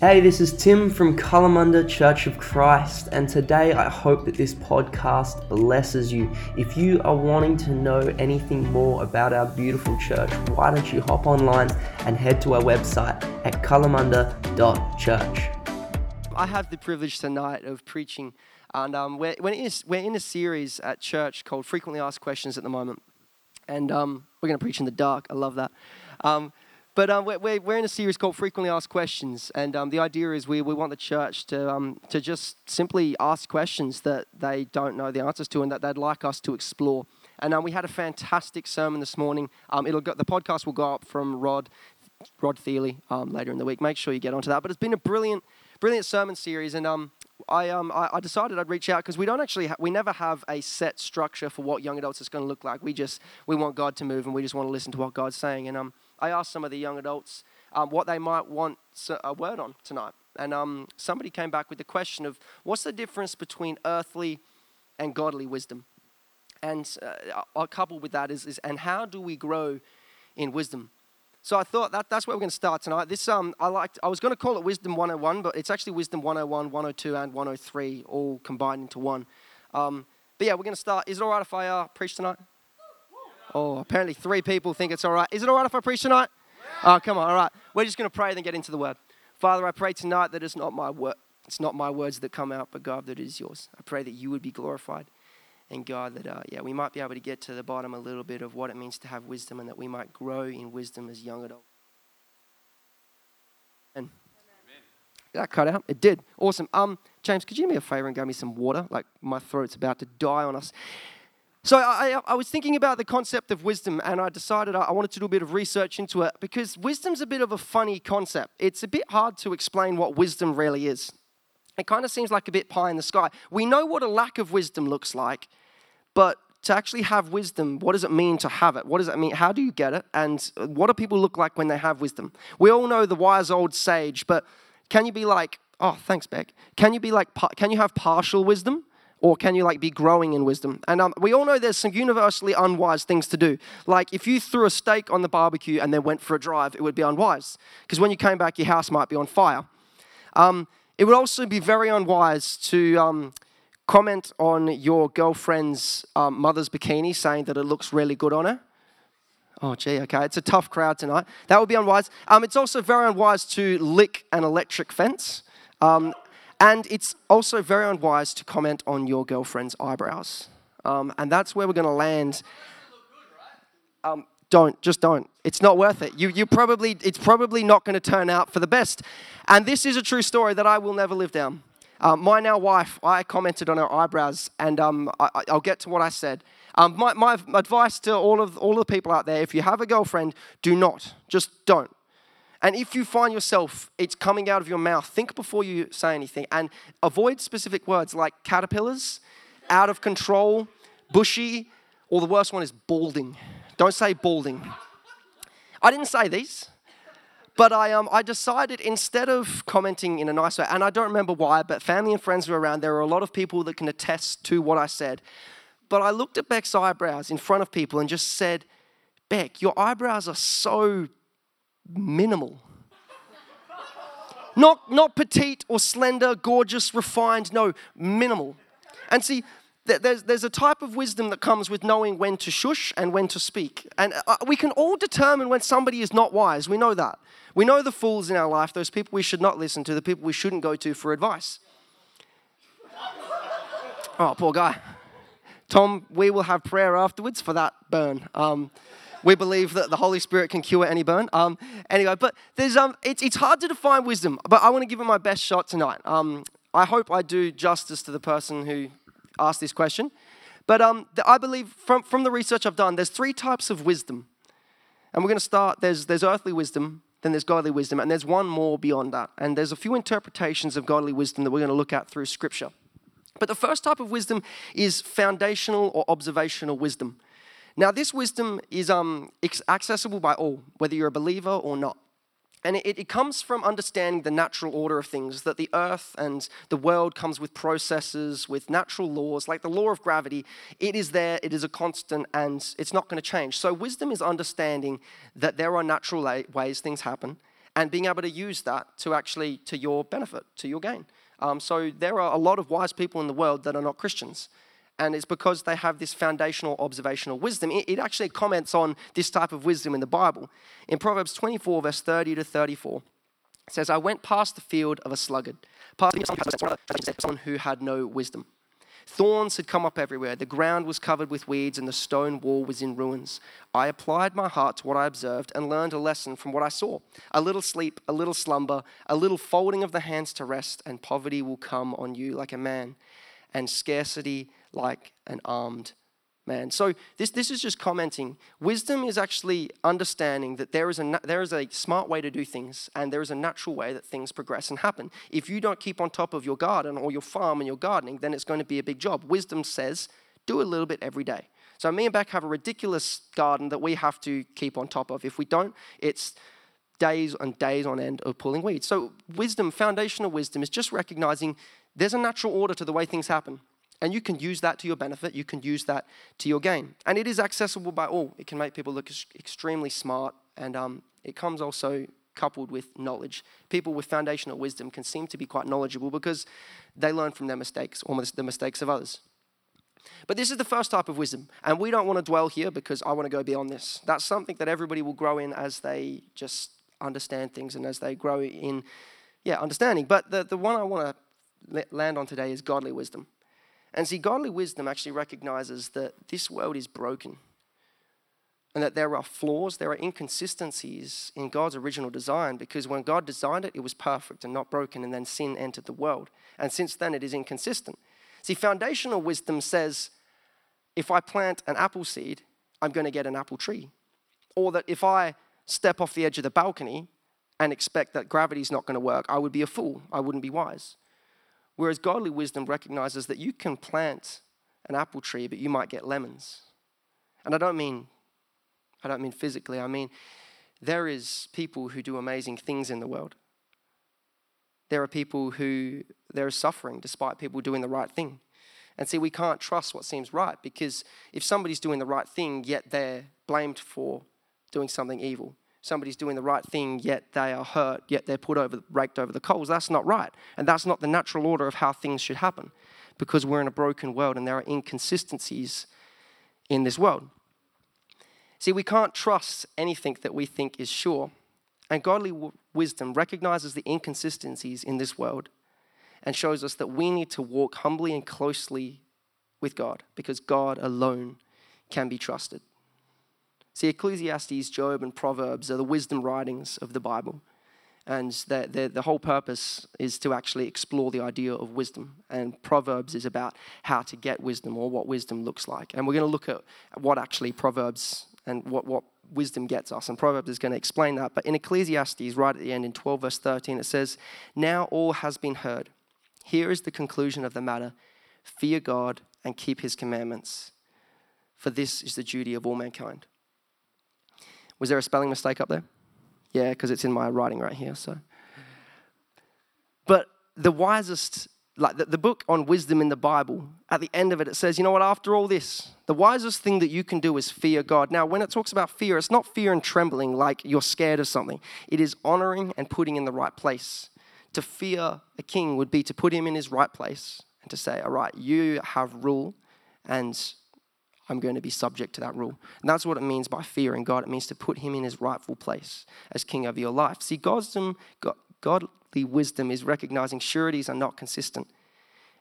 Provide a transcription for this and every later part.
Hey, this is Tim from Kalamunda Church of Christ, and today I hope that this podcast blesses you. If you are wanting to know anything more about our beautiful church, why don't you hop online and head to our website at kalamunda.church. I have the privilege tonight of preaching, and um, we're, in a, we're in a series at church called Frequently Asked Questions at the moment. And um, we're going to preach in the dark. I love that. Um, but um, we're, we're in a series called Frequently Asked Questions, and um, the idea is we, we want the church to, um, to just simply ask questions that they don't know the answers to and that they'd like us to explore. And um, we had a fantastic sermon this morning. Um, it'll go, the podcast will go up from Rod, Rod Thiele um, later in the week. Make sure you get onto that. But it's been a brilliant, brilliant sermon series, and um, I, um, I, I decided I'd reach out because we don't actually ha- we never have a set structure for what young adults is going to look like. We just we want God to move and we just want to listen to what God's saying. And um, I asked some of the young adults um, what they might want a word on tonight. And um, somebody came back with the question of what's the difference between earthly and godly wisdom? And uh, coupled with that is, is, and how do we grow in wisdom? So I thought that that's where we're going to start tonight. This um, I liked. I was going to call it Wisdom 101, but it's actually Wisdom 101, 102, and 103 all combined into one. Um, but yeah, we're going to start. Is it all right if I uh, preach tonight? Oh, apparently three people think it's all right. Is it all right if I preach tonight? Oh, come on. All right. We're just going to pray and then get into the word. Father, I pray tonight that it's not my word. It's not my words that come out, but God, that it is yours. I pray that you would be glorified. And God, that uh, yeah, we might be able to get to the bottom a little bit of what it means to have wisdom, and that we might grow in wisdom as young adults. And that cut out? It did. Awesome. Um, James, could you do me a favor and give me some water? Like my throat's about to die on us. So I, I, was thinking about the concept of wisdom, and I decided I wanted to do a bit of research into it because wisdom's a bit of a funny concept. It's a bit hard to explain what wisdom really is. It kind of seems like a bit pie in the sky. We know what a lack of wisdom looks like, but to actually have wisdom, what does it mean to have it? What does it mean? How do you get it? And what do people look like when they have wisdom? We all know the wise old sage, but can you be like, oh, thanks, Beck. Can you be like, can you have partial wisdom? Or can you like be growing in wisdom? And um, we all know there's some universally unwise things to do. Like if you threw a steak on the barbecue and then went for a drive, it would be unwise. Because when you came back, your house might be on fire. Um, it would also be very unwise to um, comment on your girlfriend's um, mother's bikini saying that it looks really good on her. Oh, gee, okay. It's a tough crowd tonight. That would be unwise. Um, it's also very unwise to lick an electric fence. Um, and it's also very unwise to comment on your girlfriend's eyebrows. Um, and that's where we're going to land. Um, don't, just don't. It's not worth it. You, you probably, it's probably not going to turn out for the best. And this is a true story that I will never live down. Um, my now wife, I commented on her eyebrows, and um, I, will get to what I said. Um, my, my advice to all of all of the people out there: if you have a girlfriend, do not, just don't. And if you find yourself, it's coming out of your mouth, think before you say anything and avoid specific words like caterpillars, out of control, bushy, or the worst one is balding. Don't say balding. I didn't say these, but I, um, I decided instead of commenting in a nice way, and I don't remember why, but family and friends were around, there were a lot of people that can attest to what I said. But I looked at Beck's eyebrows in front of people and just said, Beck, your eyebrows are so minimal. not, not petite or slender, gorgeous, refined, no, minimal. And see, there's, there's a type of wisdom that comes with knowing when to shush and when to speak. And uh, we can all determine when somebody is not wise. We know that. We know the fools in our life, those people we should not listen to, the people we shouldn't go to for advice. Oh, poor guy. Tom, we will have prayer afterwards for that burn. Um, we believe that the Holy Spirit can cure any burn. Um, anyway, but there's um, it's, it's hard to define wisdom, but I want to give it my best shot tonight. Um, I hope I do justice to the person who asked this question. But um, I believe from, from the research I've done, there's three types of wisdom. And we're going to start, there's, there's earthly wisdom, then there's godly wisdom, and there's one more beyond that. And there's a few interpretations of godly wisdom that we're going to look at through Scripture. But the first type of wisdom is foundational or observational wisdom. Now, this wisdom is um, accessible by all, whether you're a believer or not. And it, it, comes from understanding the natural order of things, that the earth and the world comes with processes, with natural laws, like the law of gravity. It is there, it is a constant, and it's not going to change. So, wisdom is understanding that there are natural ways things happen, and being able to use that to actually to your benefit, to your gain. Um, so there are a lot of wise people in the world that are not Christians. And it's because they have this foundational observational wisdom. It, it actually comments on this type of wisdom in the Bible. In Proverbs 24, verse 30 to 34, it says, I went past the field of a sluggard, past someone who had no wisdom. Thorns had come up everywhere. The ground was covered with weeds, and the stone wall was in ruins. I applied my heart to what I observed and learned a lesson from what I saw. A little sleep, a little slumber, a little folding of the hands to rest, and poverty will come on you like a man, and scarcity like an armed man. So this, this is just commenting. Wisdom is actually understanding that there is, a, there is a smart way to do things and there is a natural way that things progress and happen. If you don't keep on top of your garden or your farm and your gardening, then it's going to be a big job. Wisdom says, do a little bit every day. So me and Beck have a ridiculous garden that we have to keep on top of. If we don't, it's days and days on end of pulling weeds. So wisdom, foundational wisdom, is just recognizing there's a natural order to the way things happen. And you can use that to your benefit, you can use that to your gain. And it is accessible by all. It can make people look extremely smart, and um, it comes also coupled with knowledge. People with foundational wisdom can seem to be quite knowledgeable because they learn from their mistakes or the mistakes of others. But this is the first type of wisdom, and we don't want to dwell here because I want to go beyond this. That's something that everybody will grow in as they just understand things and as they grow in, yeah, understanding. But the, the one I want to land on today is godly wisdom. And see, godly wisdom actually recognizes that this world is broken and that there are flaws, there are inconsistencies in God's original design because when God designed it, it was perfect and not broken, and then sin entered the world. And since then, it is inconsistent. See, foundational wisdom says if I plant an apple seed, I'm going to get an apple tree. Or that if I step off the edge of the balcony and expect that gravity's not going to work, I would be a fool. I wouldn't be wise. Whereas godly wisdom recognizes that you can plant an apple tree, but you might get lemons. And I don't mean I don't mean physically, I mean there is people who do amazing things in the world. There are people who there is suffering despite people doing the right thing. And see, we can't trust what seems right because if somebody's doing the right thing, yet they're blamed for doing something evil, somebody's doing the right thing, yet they are hurt, yet they're put over, raked over the coals. That's not right. And that's not the natural order of how things should happen because we're in a broken world and there are inconsistencies in this world. See, we can't trust anything that we think is sure. And godly wisdom recognizes the inconsistencies in this world and shows us that we need to walk humbly and closely with God because God alone can be trusted. See, Ecclesiastes, Job, and Proverbs are the wisdom writings of the Bible. And the, the, the, whole purpose is to actually explore the idea of wisdom. And Proverbs is about how to get wisdom or what wisdom looks like. And we're going to look at what actually Proverbs and what, what wisdom gets us. And Proverbs is going to explain that. But in Ecclesiastes, right at the end in 12, verse 13, it says, Now all has been heard. Here is the conclusion of the matter fear God and keep his commandments, for this is the duty of all mankind. Was there a spelling mistake up there? Yeah, because it's in my writing right here. So, but the wisest, like the, the book on wisdom in the Bible, at the end of it, it says, you know what? After all this, the wisest thing that you can do is fear God. Now, when it talks about fear, it's not fear and trembling like you're scared of something. It is honoring and putting in the right place. To fear a king would be to put him in his right place and to say, all right, you have rule and I'm going to be subject to that rule. And that's what it means by fearing God. It means to put him in his rightful place as king of your life. See, God's, um, godly wisdom is recognizing sureties are not consistent.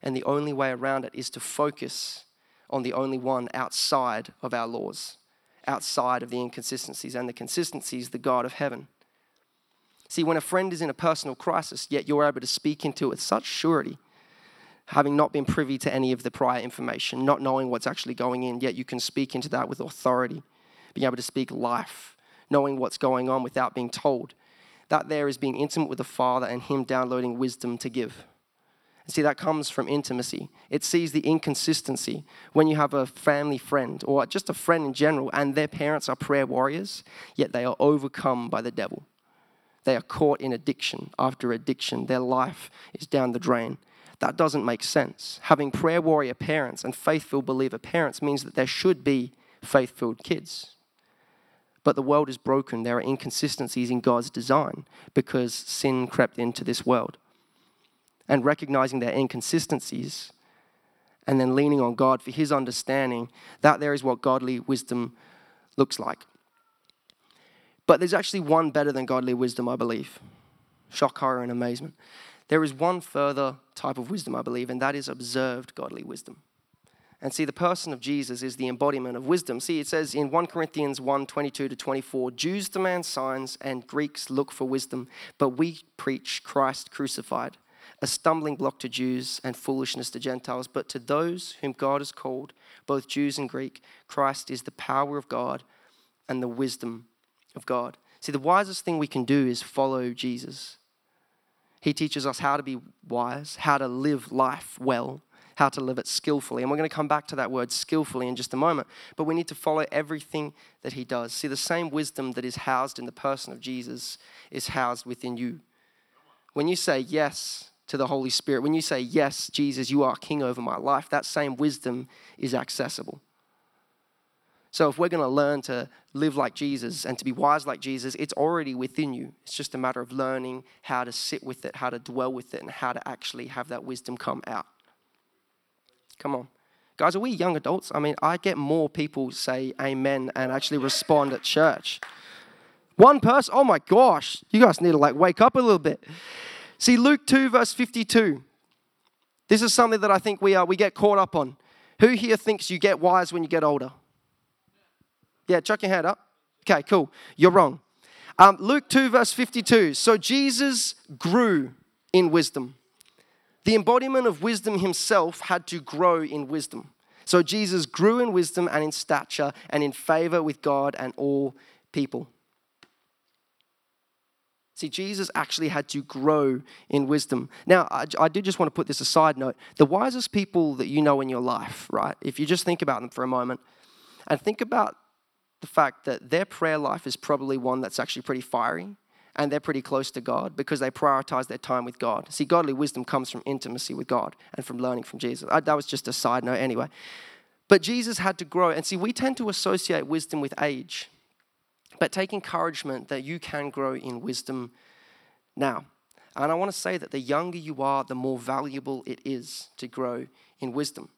And the only way around it is to focus on the only one outside of our laws, outside of the inconsistencies. And the consistencies, the God of heaven. See, when a friend is in a personal crisis, yet you're able to speak into it with such surety having not been privy to any of the prior information, not knowing what's actually going in, yet you can speak into that with authority, being able to speak life, knowing what's going on without being told. That there is being intimate with the Father and Him downloading wisdom to give. And see, that comes from intimacy. It sees the inconsistency when you have a family friend or just a friend in general and their parents are prayer warriors, yet they are overcome by the devil. They are caught in addiction after addiction. Their life is down the drain. That doesn't make sense. Having prayer warrior parents and faithful believer parents means that there should be faith filled kids. But the world is broken. There are inconsistencies in God's design because sin crept into this world. And recognizing their inconsistencies and then leaning on God for his understanding, that there is what godly wisdom looks like. But there's actually one better than godly wisdom, I believe. Shock, horror, and amazement. There is one further type of wisdom, I believe, and that is observed godly wisdom. And see, the person of Jesus is the embodiment of wisdom. See, it says in 1 Corinthians 1 22 to 24, Jews demand signs and Greeks look for wisdom, but we preach Christ crucified, a stumbling block to Jews and foolishness to Gentiles. But to those whom God has called, both Jews and Greek, Christ is the power of God and the wisdom of God. See, the wisest thing we can do is follow Jesus. He teaches us how to be wise, how to live life well, how to live it skillfully. And we're going to come back to that word skillfully in just a moment. But we need to follow everything that he does. See, the same wisdom that is housed in the person of Jesus is housed within you. When you say yes to the Holy Spirit, when you say, Yes, Jesus, you are king over my life, that same wisdom is accessible. So, if we're going to learn to live like Jesus and to be wise like Jesus, it's already within you. It's just a matter of learning how to sit with it, how to dwell with it, and how to actually have that wisdom come out. Come on. Guys, are we young adults? I mean, I get more people say amen and actually respond at church. One person, oh my gosh, you guys need to like wake up a little bit. See, Luke 2, verse 52. This is something that I think we, are, we get caught up on. Who here thinks you get wise when you get older? Yeah, chuck your hand up. Okay, cool. You're wrong. Um, Luke 2, verse 52. So Jesus grew in wisdom the embodiment of wisdom himself had to grow in wisdom. So Jesus grew in wisdom and in stature and in favor with God and all people. See, Jesus actually had to grow in wisdom. Now, I, I did just want to put this aside note. The wisest people that you know in your life, right? If you just think about them for a moment and think about the fact that their prayer life is probably one that's actually pretty fiery and they're pretty close to God because they prioritize their time with God. See, godly wisdom comes from intimacy with God and from learning from Jesus. I, that was just a side note anyway. But Jesus had to grow. And see, we tend to associate wisdom with age, but take encouragement that you can grow in wisdom now. And I want to say that the younger you are, the more valuable it is to grow in wisdom.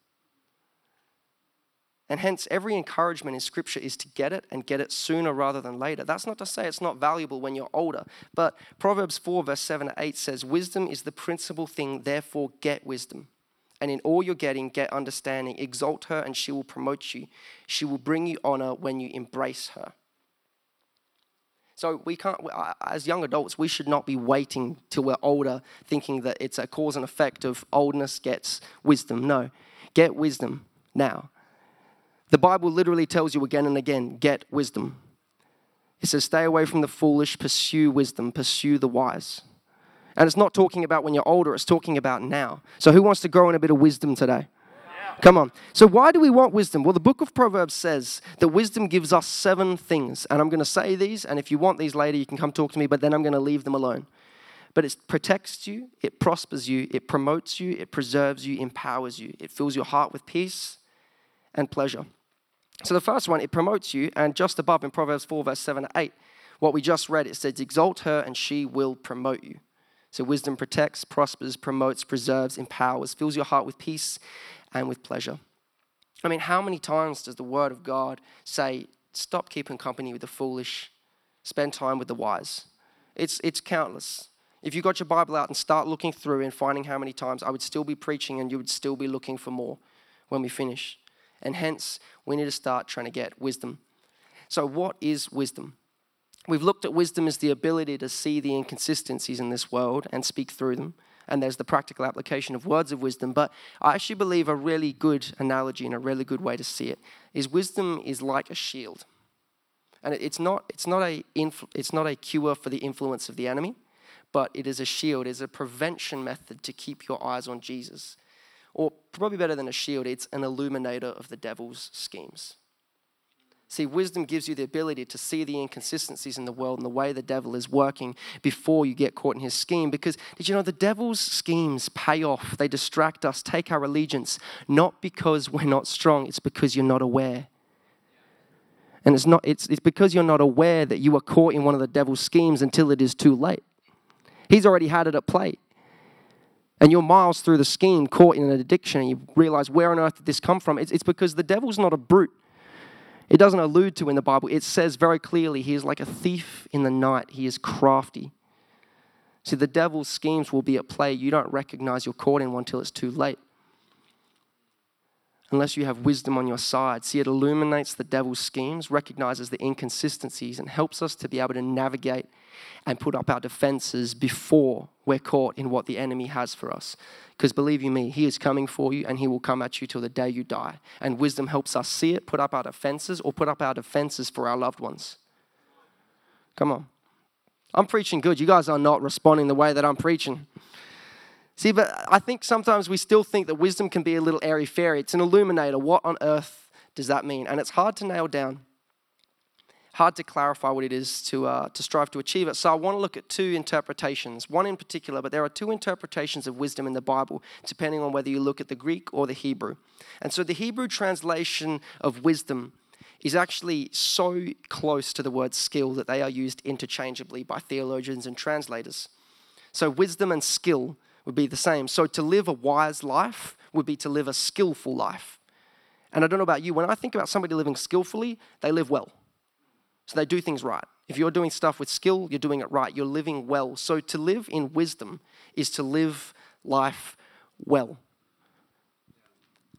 And hence, every encouragement in Scripture is to get it and get it sooner rather than later. That's not to say it's not valuable when you're older, but Proverbs 4, verse 7 to 8 says, Wisdom is the principal thing, therefore get wisdom. And in all you're getting, get understanding. Exalt her, and she will promote you. She will bring you honor when you embrace her. So we can't, as young adults, we should not be waiting till we're older, thinking that it's a cause and effect of oldness gets wisdom. No, get wisdom now. The Bible literally tells you again and again get wisdom. It says, stay away from the foolish, pursue wisdom, pursue the wise. And it's not talking about when you're older, it's talking about now. So, who wants to grow in a bit of wisdom today? Come on. So, why do we want wisdom? Well, the book of Proverbs says that wisdom gives us seven things. And I'm going to say these, and if you want these later, you can come talk to me, but then I'm going to leave them alone. But it protects you, it prospers you, it promotes you, it preserves you, empowers you, it fills your heart with peace and pleasure. So the first one, it promotes you, and just above in Proverbs 4, verse 7 to 8, what we just read, it says, Exalt her, and she will promote you. So wisdom protects, prospers, promotes, preserves, empowers, fills your heart with peace and with pleasure. I mean, how many times does the word of God say, stop keeping company with the foolish, spend time with the wise? It's, it's countless. If you got your Bible out and start looking through and finding how many times, I would still be preaching and you would still be looking for more when we finish. And hence, we need to start trying to get wisdom. So, what is wisdom? We've looked at wisdom as the ability to see the inconsistencies in this world and speak through them. And there's the practical application of words of wisdom. But I actually believe a really good analogy and a really good way to see it is wisdom is like a shield. And it's not, it's not, a, it's not a cure for the influence of the enemy, but it is a shield, it's a prevention method to keep your eyes on Jesus or probably better than a shield, it's an illuminator of the devil's schemes. See, wisdom gives you the ability to see the inconsistencies in the world and the way the devil is working before you get caught in his scheme. Because did you know the devil's schemes pay off? They distract us, take our allegiance, not because we're not strong, it's because you're not aware. And it's, not, it's, it's because you're not aware that you are caught in one of the devil's schemes until it is too late. He's already had it at play. And you're miles through the scheme, caught in an addiction, and you realize, where on earth did this come from? It's, it's because the devil's not a brute. It doesn't allude to in the Bible. It says very clearly, he is like a thief in the night. He is crafty. See, the devil's schemes will be at play. You don't recognize you're caught in one until it's too late unless you have wisdom on your side. See, it illuminates the devil's schemes, recognizes the inconsistencies, and helps us to be able to navigate and put up our defenses before we're caught in what the enemy has for us. Because believe you me, he is coming for you and he will come at you till the day you die. And wisdom helps us see it, put up our defenses, or put up our defenses for our loved ones. Come on. I'm preaching good. You guys are not responding the way that I'm preaching. See, but I think sometimes we still think that wisdom can be a little airy fairy. It's an illuminator. What on earth does that mean? And it's hard to nail down, hard to clarify what it is to, uh, to strive to achieve it. So I want to look at two interpretations, one in particular, but there are two interpretations of wisdom in the Bible, depending on whether you look at the Greek or the Hebrew. And so the Hebrew translation of wisdom is actually so close to the word skill that they are used interchangeably by theologians and translators. So wisdom and skill would be the same. So to live a wise life would be to live a skillful life. And I don't know about you, when I think about somebody living skillfully, they live well. So they do things right. If you're doing stuff with skill, you're doing it right. You're living well. So to live in wisdom is to live life well.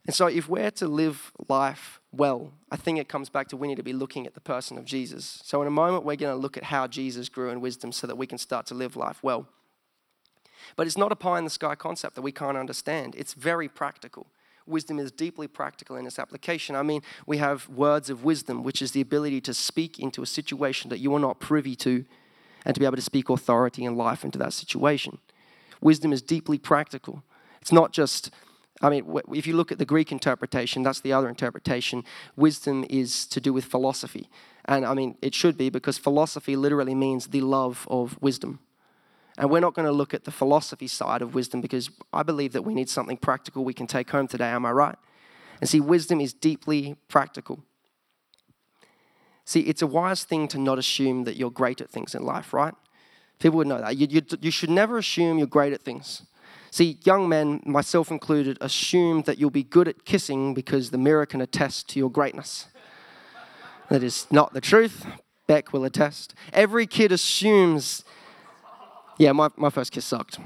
And so if we're to live life well, I think it comes back to we need to be looking at the person of Jesus. So in a moment, we're going to look at how Jesus grew in wisdom so that we can start to live life well. But it's not a pie in the sky concept that we can't understand. It's very practical. Wisdom is deeply practical in its application. I mean, we have words of wisdom, which is the ability to speak into a situation that you are not privy to and to be able to speak authority and life into that situation. Wisdom is deeply practical. It's not just, I mean, if you look at the Greek interpretation, that's the other interpretation. Wisdom is to do with philosophy. And I mean, it should be because philosophy literally means the love of wisdom. And we're not going to look at the philosophy side of wisdom because I believe that we need something practical we can take home today. Am I right? And see, wisdom is deeply practical. See, it's a wise thing to not assume that you're great at things in life, right? People would know that. You, you, you should never assume you're great at things. See, young men, myself included, assume that you'll be good at kissing because the mirror can attest to your greatness. That is not the truth. Beck will attest. Every kid assumes yeah, my, my first kiss sucked.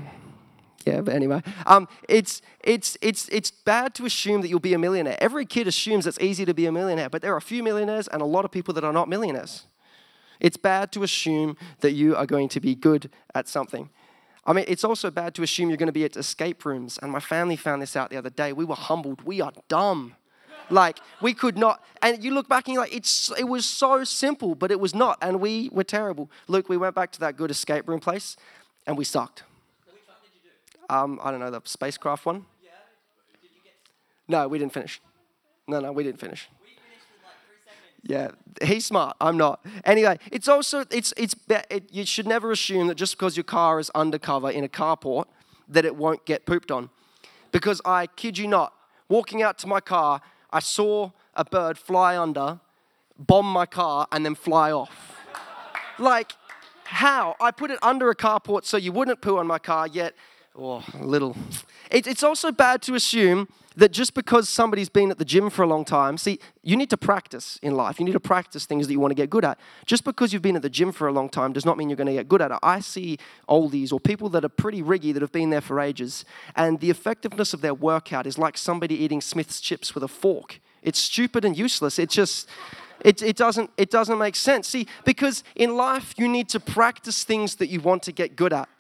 Yeah, but anyway, um, it's, it's, it's, it's bad to assume that you'll be a millionaire. Every kid assumes it's easy to be a millionaire, but there are a few millionaires and a lot of people that are not millionaires. It's bad to assume that you are going to be good at something. I mean, it's also bad to assume you're going to be at escape rooms. And my family found this out the other day. We were humbled. We are dumb. Like, we could not. And you look back and you're like, it's, it was so simple, but it was not. And we were terrible. Luke, we went back to that good escape room place and we sucked. Um, I don't know, the spacecraft one? Yeah. No, we didn't finish. No, no, we didn't finish. Yeah, he's smart. I'm not. Anyway, it's also it's it's it, you should never assume that just because your car is undercover in a carport that it won't get pooped on, because I kid you not, walking out to my car, I saw a bird fly under, bomb my car, and then fly off. like how? I put it under a carport so you wouldn't poo on my car, yet, oh, a little. It, it's also bad to assume that just because somebody's been at the gym for a long time, see, you need to practice in life. You need to practice things that you want to get good at. Just because you've been at the gym for a long time does not mean you're going to get good at it. I see oldies or people that are pretty riggy that have been there for ages, and the effectiveness of their workout is like somebody eating Smith's chips with a fork. It's stupid and useless. It just. It, it, doesn't, it doesn't make sense. See, because in life, you need to practice things that you want to get good at.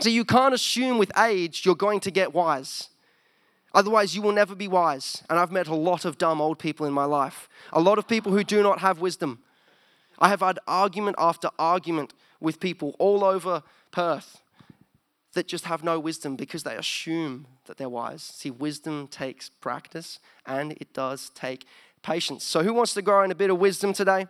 So you can't assume with age you're going to get wise. Otherwise, you will never be wise. And I've met a lot of dumb old people in my life, a lot of people who do not have wisdom. I have had argument after argument with people all over Perth that just have no wisdom because they assume that they're wise. See, wisdom takes practice and it does take patience. So, who wants to grow in a bit of wisdom today?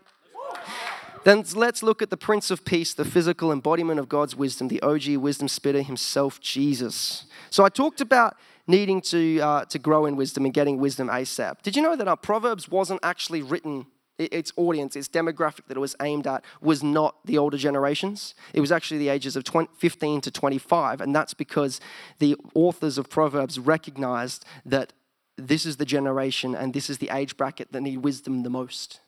Then let's look at the Prince of Peace, the physical embodiment of God's wisdom, the OG wisdom spitter himself, Jesus. So I talked about needing to, uh, to grow in wisdom and getting wisdom ASAP. Did you know that our Proverbs wasn't actually written its audience, its demographic that it was aimed at was not the older generations. It was actually the ages of 20, 15 to 25. And that's because the authors of Proverbs recognized that this is the generation and this is the age bracket that need wisdom the most.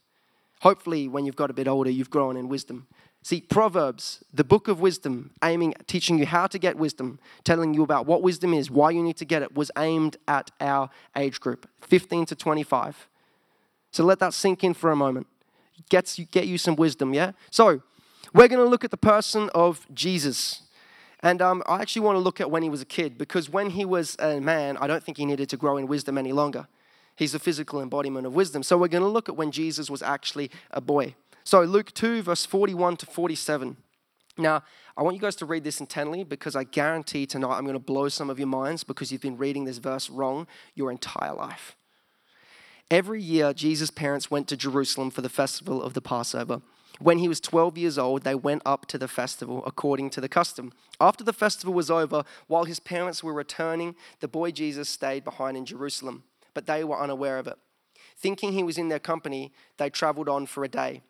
Hopefully, when you've got a bit older, you've grown in wisdom. See, Proverbs, the book of wisdom, aiming at teaching you how to get wisdom, telling you about what wisdom is, why you need to get it, was aimed at our age group, 15 to 25. So let that sink in for a moment. Gets you, get you some wisdom, yeah? So we're going to look at the person of Jesus. And um, I actually want to look at when he was a kid because when he was a man, I don't think he needed to grow in wisdom any longer. He's a physical embodiment of wisdom. So we're going to look at when Jesus was actually a boy. So Luke 2, verse 41 to 47. Now, I want you guys to read this intently because I guarantee tonight I'm going to blow some of your minds because you've been reading this verse wrong your entire life. Every year, Jesus' parents went to Jerusalem for the festival of the Passover. When he was 12 years old, they went up to the festival according to the custom. After the festival was over, while his parents were returning, the boy Jesus stayed behind in Jerusalem, but they were unaware of it. Thinking he was in their company, they traveled on for a day.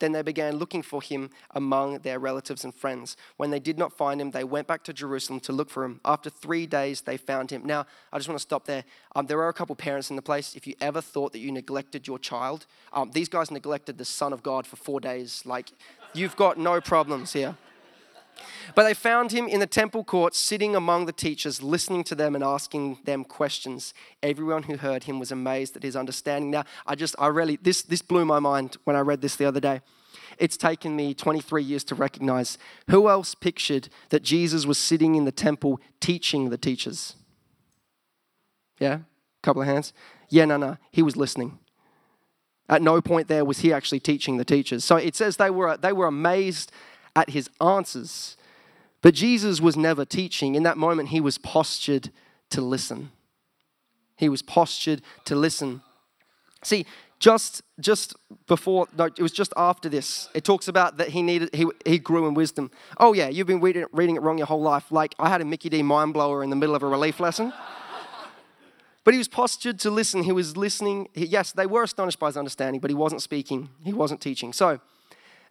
Then they began looking for him among their relatives and friends. When they did not find him, they went back to Jerusalem to look for him. After three days, they found him. Now, I just want to stop there. Um, there are a couple parents in the place. If you ever thought that you neglected your child, um, these guys neglected the Son of God for four days. Like, you've got no problems here. But they found him in the temple courts, sitting among the teachers, listening to them and asking them questions. Everyone who heard him was amazed at his understanding. Now, I just, I really, this, this blew my mind when I read this the other day. It's taken me 23 years to recognize who else pictured that Jesus was sitting in the temple teaching the teachers? Yeah? a Couple of hands. Yeah, no, no. He was listening. At no point there was he actually teaching the teachers. So it says they were, they were amazed at his answers. But Jesus was never teaching. In that moment, he was postured to listen. He was postured to listen. See, just just before no it was just after this it talks about that he needed he, he grew in wisdom oh yeah you've been reading, reading it wrong your whole life like i had a mickey d mind blower in the middle of a relief lesson but he was postured to listen he was listening he, yes they were astonished by his understanding but he wasn't speaking he wasn't teaching so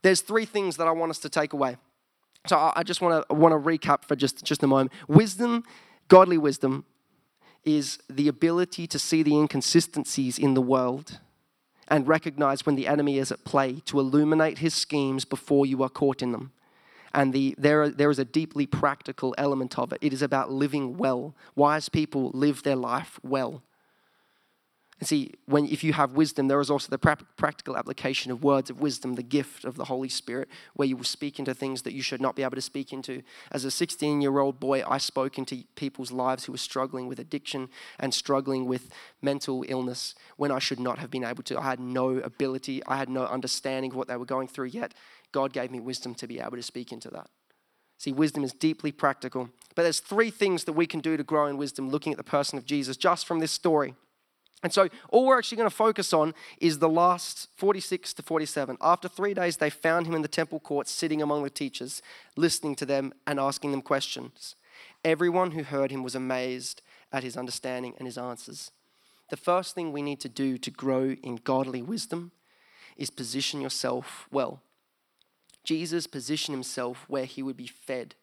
there's three things that I want us to take away. So I just want to want to recap for just, just a moment. Wisdom, godly wisdom, is the ability to see the inconsistencies in the world and recognize when the enemy is at play to illuminate his schemes before you are caught in them. And the, there, there is a deeply practical element of it. It is about living well. Wise people live their life well. And see, when, if you have wisdom, there is also the pra- practical application of words of wisdom, the gift of the Holy Spirit, where you will speak into things that you should not be able to speak into. As a 16 year old boy, I spoke into people's lives who were struggling with addiction and struggling with mental illness when I should not have been able to. I had no ability, I had no understanding of what they were going through, yet God gave me wisdom to be able to speak into that. See, wisdom is deeply practical. But there's three things that we can do to grow in wisdom looking at the person of Jesus just from this story. And so, all we're actually going to focus on is the last 46 to 47. After three days, they found him in the temple courts, sitting among the teachers, listening to them and asking them questions. Everyone who heard him was amazed at his understanding and his answers. The first thing we need to do to grow in godly wisdom is position yourself well. Jesus positioned himself where he would be fed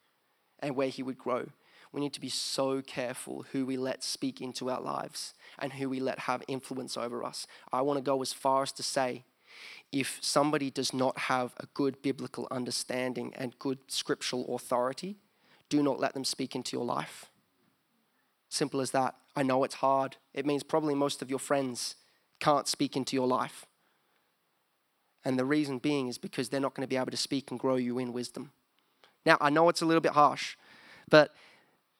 and where he would grow we need to be so careful who we let speak into our lives and who we let have influence over us. I want to go as far as to say if somebody does not have a good biblical understanding and good scriptural authority, do not let them speak into your life. Simple as that. I know it's hard. It means probably most of your friends can't speak into your life. And the reason being is because they're not going to be able to speak and grow you in wisdom. Now, I know it's a little bit harsh, but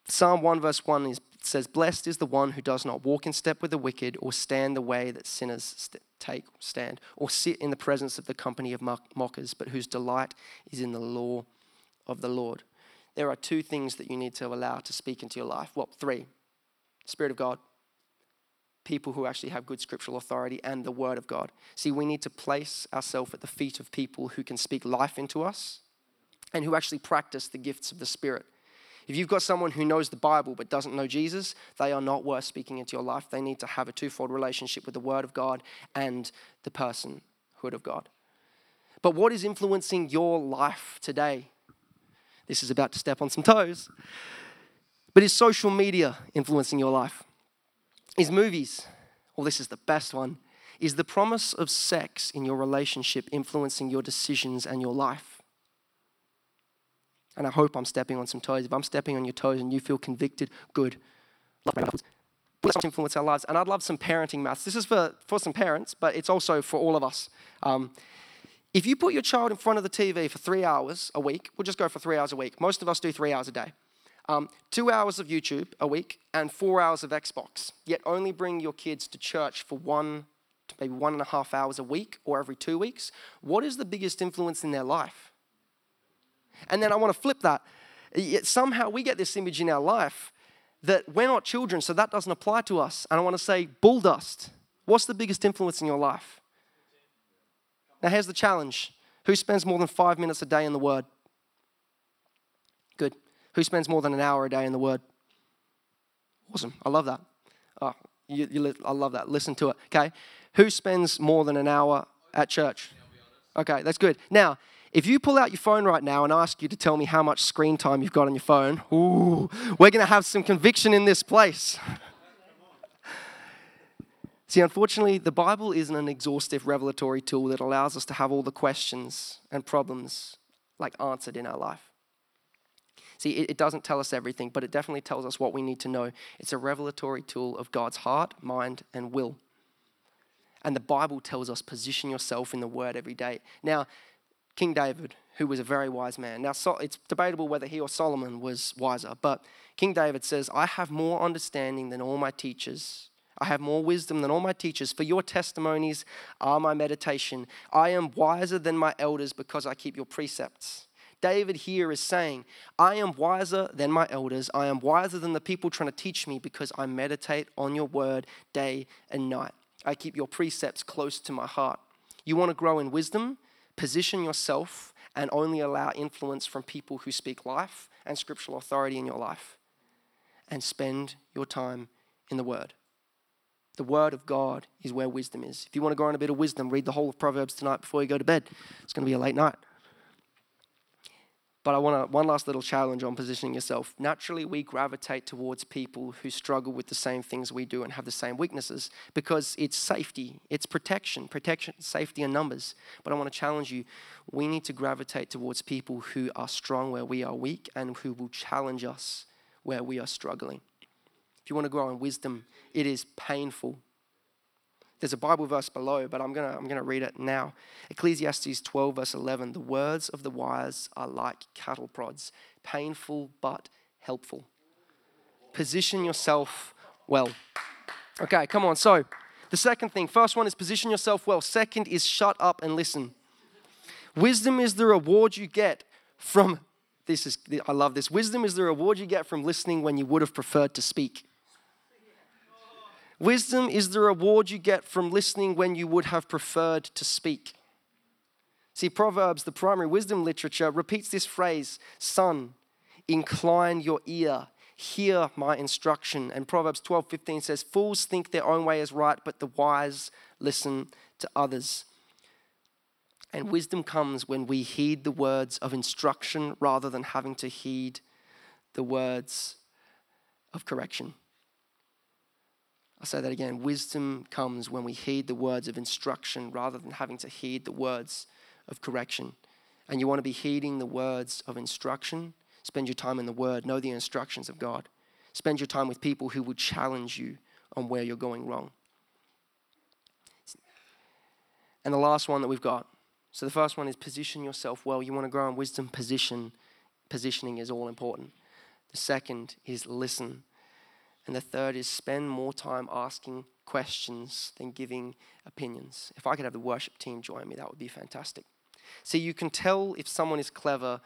Psalm 1, verse 1 is, says, Blessed is the one who does not walk in step with the wicked, or stand the way that sinners st- take, stand, or sit in the presence of the company of mockers, but whose delight is in the law of the Lord. There are two things that you need to allow to speak into your life. Well, three Spirit of God, people who actually have good scriptural authority, and the Word of God. See, we need to place ourselves at the feet of people who can speak life into us and who actually practice the gifts of the Spirit. If you've got someone who knows the Bible but doesn't know Jesus, they are not worth speaking into your life. They need to have a twofold relationship with the Word of God and the person servanthood of God. But what is influencing your life today? This is about to step on some toes. But is social media influencing your life? Is movies, well, this is the best one, is the promise of sex in your relationship influencing your decisions and your life? And I hope I'm stepping on some toes. If I'm stepping on your toes and you feel convicted, good. Let's influence our lives. And I'd love some parenting maths. This is for, for some parents, but it's also for all of us. Um, if you put your child in front of the TV for three hours a week, we'll just go for three hours a week. Most of us do three hours a day. Um, two hours of YouTube a week and four hours of Xbox, yet only bring your kids to church for one maybe one and a half hours a week or every two weeks. What is the biggest influence in their life? And then I want to flip that. Yet somehow we get this image in our life that we're not children, so that doesn't apply to us. And I want to say, bull dust. What's the biggest influence in your life? Now, here's the challenge who spends more than five minutes a day in the Word? Good. Who spends more than an hour a day in the Word? Awesome. I love that. Oh, you, you, I love that. Listen to it. Okay. Who spends more than an hour at church? Okay, that's good. Now, if you pull out your phone right now and ask you to tell me how much screen time you've got on your phone, ooh, we're going to have some conviction in this place. See, unfortunately, the Bible isn't an exhaustive revelatory tool that allows us to have all the questions and problems like answered in our life. See, it, it doesn't tell us everything, but it definitely tells us what we need to know. It's a revelatory tool of God's heart, mind, and will. And the Bible tells us position yourself in the Word every day. Now, King David, who was a very wise man. Now, it's debatable whether he or Solomon was wiser, but King David says, I have more understanding than all my teachers I have more wisdom than all my teachers, for your testimonies are my meditation. I am wiser than my elders because I keep your precepts. David here is saying, I am wiser than my elders. I am wiser than the people trying to teach me because I meditate on your word day and night. I keep your precepts close to my heart. You want to grow in wisdom? Position yourself and only allow influence from people who speak life and scriptural authority in your life. And spend your time in the word. The Word of God is where wisdom is. If you want to grow in a bit of wisdom, read the whole of Proverbs tonight before you go to bed. It's going to be a late night. But I want to, one last little challenge on positioning yourself. Naturally, we gravitate towards people who struggle with the same things we do and have the same weaknesses because it's safety, it's protection, protection, safety, and numbers. But I want to challenge you. We need to gravitate towards people who are strong where we are weak and who will challenge us where we are struggling. If you want to grow in wisdom, it is painful. There's a Bible verse below, but I'm going to I'm going to read it now. Ecclesiastes 12, verse 11. The words of the wise are like cattle prods, painful but helpful. Position yourself well. Okay, come on. So, the second thing first one is position yourself well, second is shut up and listen. Wisdom is the reward you get from this is I love this. Wisdom is the reward you get from listening when you would have preferred to speak. Wisdom is the reward you get from listening when you would have preferred to speak. See, Proverbs, the primary wisdom literature, repeats this phrase Son, incline your ear, hear my instruction. And Proverbs 12 15 says, Fools think their own way is right, but the wise listen to others. And wisdom comes when we heed the words of instruction rather than having to heed the words of correction. I'll say that again. Wisdom comes when we heed the words of instruction rather than having to heed the words of correction. And you want to be heeding the words of instruction? Spend your time in the Word, know the instructions of God. Spend your time with people who will challenge you on where you're going wrong. And the last one that we've got. So the first one is position yourself well. You want to grow in wisdom, position. Positioning is all important. The second is listen. And the third is spend more time asking questions than giving opinions. If I could have the worship team join me, that would be fantastic. See, you can tell if someone is clever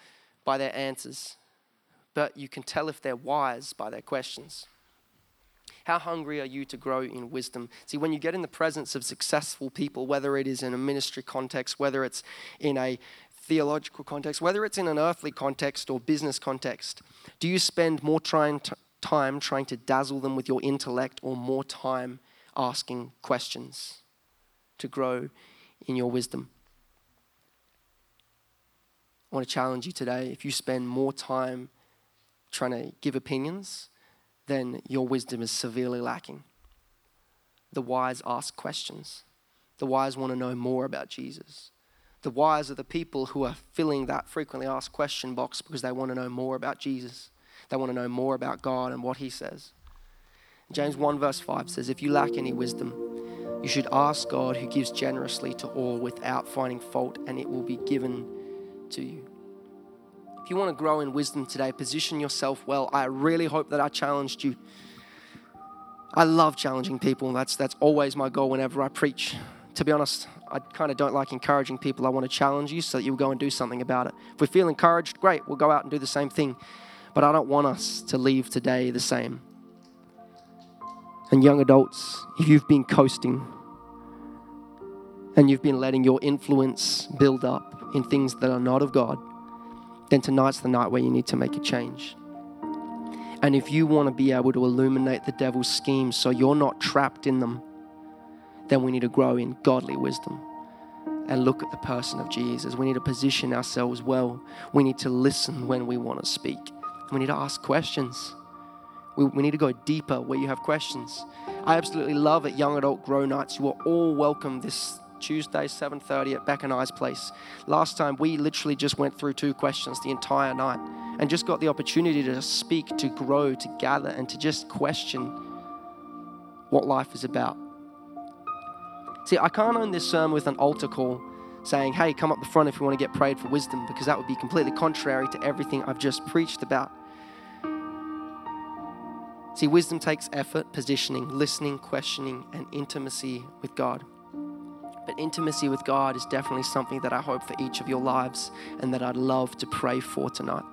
by their answers, but you can tell if they're wise by their questions. How hungry are you to grow in wisdom? See, when you get in the presence of successful people, whether it is in a ministry context, whether it's in a theological context, whether it's in an earthly context or business context, do you spend more trying to, time trying to dazzle them with your intellect or more time asking questions to grow in your wisdom. I want to challenge you today if you spend more time trying to give opinions, then your wisdom is severely lacking. The wise ask questions. The wise want to know more about Jesus. The wise are the people who are filling that frequently asked question box because they want to know more about Jesus. They want to know more about God and what He says. James 1, verse 5 says, If you lack any wisdom, you should ask God who gives generously to all without finding fault, and it will be given to you. If you want to grow in wisdom today, position yourself well. I really hope that I challenged you. I love challenging people. That's, that's always my goal whenever I preach. To be honest, I kind of don't like encouraging people. I want to challenge you so that you'll go and do something about it. If we feel encouraged, great, we'll go out and do the same thing. But I don't want us to leave today the same. And young adults, if you've been coasting and you've been letting your influence build up in things that are not of God, then tonight's the night where you need to make a change. And if you want to be able to illuminate the devil's schemes so you're not trapped in them, then we need to grow in godly wisdom and look at the person of Jesus. We need to position ourselves well. We need to listen when we want to speak. We need to ask questions. We, we need to go deeper where you have questions. I absolutely love at Young Adult Grow Nights. You are all welcome this Tuesday, 7.30 at Beck and I's place. Last time, we literally just went through two questions the entire night and just got the opportunity to speak, to grow, to gather, and to just question what life is about. See, I can't own this sermon with an altar call saying, hey, come up the front if you want to get prayed for wisdom, because that would be completely contrary to everything I've just preached about. See, wisdom takes effort, positioning, listening, questioning, and intimacy with God. But intimacy with God is definitely something that I hope for each of your lives and that I'd love to pray for tonight.